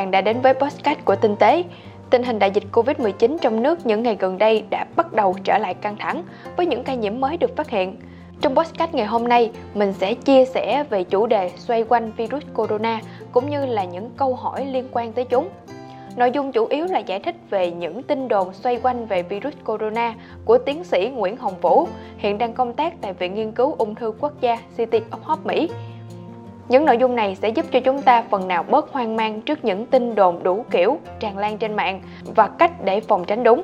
bạn đã đến với podcast của Tinh tế. Tình hình đại dịch Covid-19 trong nước những ngày gần đây đã bắt đầu trở lại căng thẳng với những ca nhiễm mới được phát hiện. Trong podcast ngày hôm nay, mình sẽ chia sẻ về chủ đề xoay quanh virus corona cũng như là những câu hỏi liên quan tới chúng. Nội dung chủ yếu là giải thích về những tin đồn xoay quanh về virus corona của tiến sĩ Nguyễn Hồng Vũ, hiện đang công tác tại Viện Nghiên cứu Ung thư Quốc gia City of Hope, Mỹ. Những nội dung này sẽ giúp cho chúng ta phần nào bớt hoang mang trước những tin đồn đủ kiểu, tràn lan trên mạng và cách để phòng tránh đúng.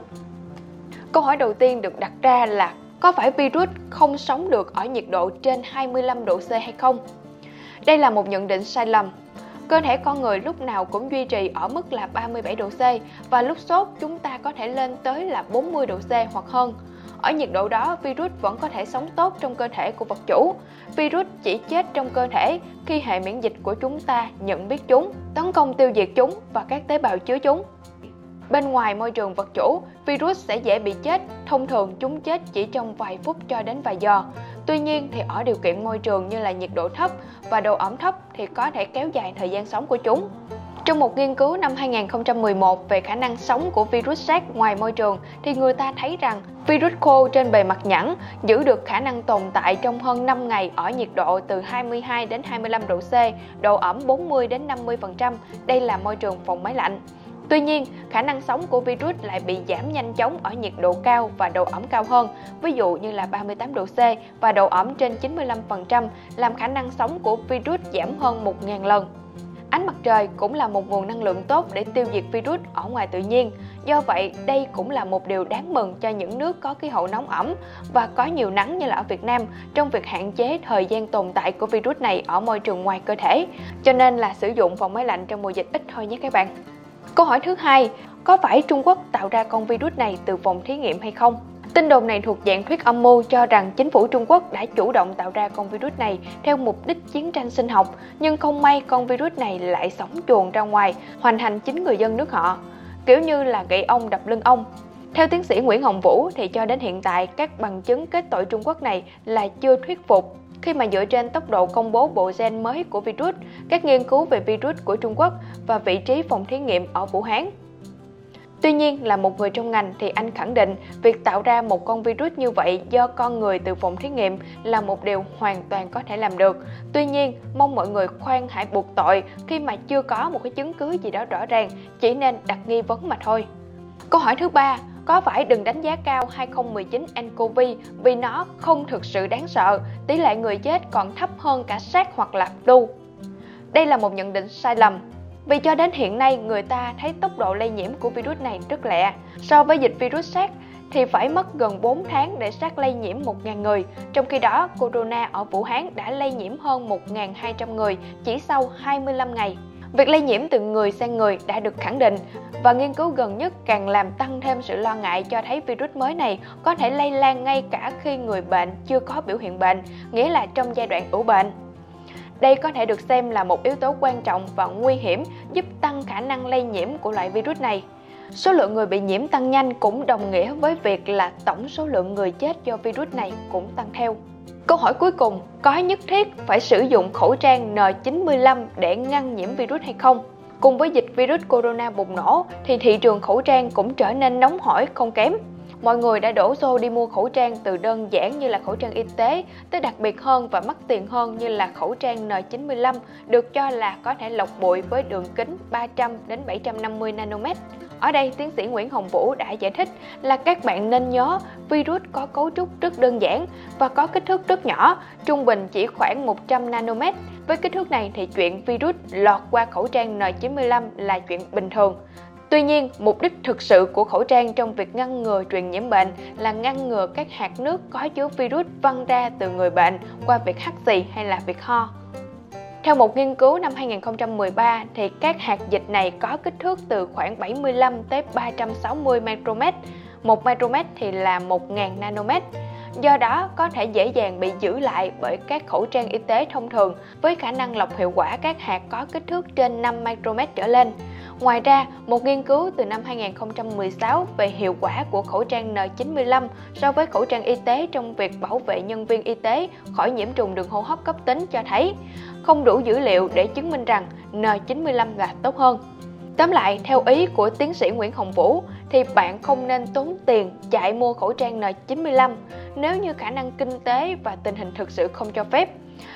Câu hỏi đầu tiên được đặt ra là có phải virus không sống được ở nhiệt độ trên 25 độ C hay không? Đây là một nhận định sai lầm. Cơ thể con người lúc nào cũng duy trì ở mức là 37 độ C và lúc sốt chúng ta có thể lên tới là 40 độ C hoặc hơn. Ở nhiệt độ đó, virus vẫn có thể sống tốt trong cơ thể của vật chủ. Virus chỉ chết trong cơ thể khi hệ miễn dịch của chúng ta nhận biết chúng, tấn công tiêu diệt chúng và các tế bào chứa chúng. Bên ngoài môi trường vật chủ, virus sẽ dễ bị chết, thông thường chúng chết chỉ trong vài phút cho đến vài giờ. Tuy nhiên thì ở điều kiện môi trường như là nhiệt độ thấp và độ ẩm thấp thì có thể kéo dài thời gian sống của chúng. Trong một nghiên cứu năm 2011 về khả năng sống của virus SARS ngoài môi trường thì người ta thấy rằng virus khô trên bề mặt nhẵn giữ được khả năng tồn tại trong hơn 5 ngày ở nhiệt độ từ 22 đến 25 độ C, độ ẩm 40 đến 50%. Đây là môi trường phòng máy lạnh. Tuy nhiên, khả năng sống của virus lại bị giảm nhanh chóng ở nhiệt độ cao và độ ẩm cao hơn, ví dụ như là 38 độ C và độ ẩm trên 95%, làm khả năng sống của virus giảm hơn 1.000 lần. Ánh mặt trời cũng là một nguồn năng lượng tốt để tiêu diệt virus ở ngoài tự nhiên. Do vậy, đây cũng là một điều đáng mừng cho những nước có khí hậu nóng ẩm và có nhiều nắng như là ở Việt Nam trong việc hạn chế thời gian tồn tại của virus này ở môi trường ngoài cơ thể. Cho nên là sử dụng phòng máy lạnh trong mùa dịch ít thôi nhé các bạn. Câu hỏi thứ hai, có phải Trung Quốc tạo ra con virus này từ phòng thí nghiệm hay không? Tin đồn này thuộc dạng thuyết âm mưu cho rằng chính phủ Trung Quốc đã chủ động tạo ra con virus này theo mục đích chiến tranh sinh học, nhưng không may con virus này lại sống chuồn ra ngoài, hoành hành chính người dân nước họ, kiểu như là gậy ông đập lưng ông. Theo tiến sĩ Nguyễn Hồng Vũ thì cho đến hiện tại các bằng chứng kết tội Trung Quốc này là chưa thuyết phục khi mà dựa trên tốc độ công bố bộ gen mới của virus, các nghiên cứu về virus của Trung Quốc và vị trí phòng thí nghiệm ở Vũ Hán Tuy nhiên là một người trong ngành thì anh khẳng định việc tạo ra một con virus như vậy do con người từ phòng thí nghiệm là một điều hoàn toàn có thể làm được. Tuy nhiên, mong mọi người khoan hãy buộc tội khi mà chưa có một cái chứng cứ gì đó rõ ràng, chỉ nên đặt nghi vấn mà thôi. Câu hỏi thứ ba, có phải đừng đánh giá cao 2019 nCoV vì nó không thực sự đáng sợ, tỷ lệ người chết còn thấp hơn cả SARS hoặc là flu? Đây là một nhận định sai lầm vì cho đến hiện nay người ta thấy tốc độ lây nhiễm của virus này rất lẹ. So với dịch virus SARS thì phải mất gần 4 tháng để SARS lây nhiễm 1.000 người, trong khi đó corona ở Vũ Hán đã lây nhiễm hơn 1.200 người chỉ sau 25 ngày. Việc lây nhiễm từ người sang người đã được khẳng định và nghiên cứu gần nhất càng làm tăng thêm sự lo ngại cho thấy virus mới này có thể lây lan ngay cả khi người bệnh chưa có biểu hiện bệnh, nghĩa là trong giai đoạn ủ bệnh. Đây có thể được xem là một yếu tố quan trọng và nguy hiểm giúp tăng khả năng lây nhiễm của loại virus này. Số lượng người bị nhiễm tăng nhanh cũng đồng nghĩa với việc là tổng số lượng người chết do virus này cũng tăng theo. Câu hỏi cuối cùng, có nhất thiết phải sử dụng khẩu trang N95 để ngăn nhiễm virus hay không? Cùng với dịch virus corona bùng nổ thì thị trường khẩu trang cũng trở nên nóng hổi không kém mọi người đã đổ xô đi mua khẩu trang từ đơn giản như là khẩu trang y tế tới đặc biệt hơn và mắc tiền hơn như là khẩu trang N95 được cho là có thể lọc bụi với đường kính 300 đến 750 nanomet. Ở đây, tiến sĩ Nguyễn Hồng Vũ đã giải thích là các bạn nên nhớ virus có cấu trúc rất đơn giản và có kích thước rất nhỏ, trung bình chỉ khoảng 100 nanomet. Với kích thước này thì chuyện virus lọt qua khẩu trang N95 là chuyện bình thường. Tuy nhiên, mục đích thực sự của khẩu trang trong việc ngăn ngừa truyền nhiễm bệnh là ngăn ngừa các hạt nước có chứa virus văng ra từ người bệnh qua việc hắt xì hay là việc ho. Theo một nghiên cứu năm 2013 thì các hạt dịch này có kích thước từ khoảng 75 tới 360 micromet. Một micromet thì là 1000 nanomet. Do đó có thể dễ dàng bị giữ lại bởi các khẩu trang y tế thông thường với khả năng lọc hiệu quả các hạt có kích thước trên 5 micromet trở lên. Ngoài ra, một nghiên cứu từ năm 2016 về hiệu quả của khẩu trang N95 so với khẩu trang y tế trong việc bảo vệ nhân viên y tế khỏi nhiễm trùng đường hô hấp cấp tính cho thấy không đủ dữ liệu để chứng minh rằng N95 là tốt hơn. Tóm lại, theo ý của tiến sĩ Nguyễn Hồng Vũ thì bạn không nên tốn tiền chạy mua khẩu trang N95 nếu như khả năng kinh tế và tình hình thực sự không cho phép.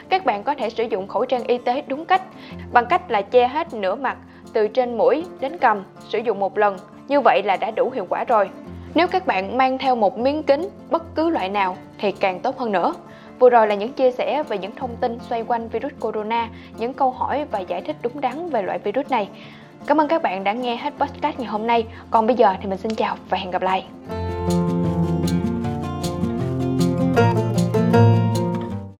Các bạn có thể sử dụng khẩu trang y tế đúng cách bằng cách là che hết nửa mặt từ trên mũi đến cầm, sử dụng một lần. Như vậy là đã đủ hiệu quả rồi. Nếu các bạn mang theo một miếng kính bất cứ loại nào thì càng tốt hơn nữa. Vừa rồi là những chia sẻ về những thông tin xoay quanh virus corona, những câu hỏi và giải thích đúng đắn về loại virus này. Cảm ơn các bạn đã nghe hết podcast ngày hôm nay. Còn bây giờ thì mình xin chào và hẹn gặp lại.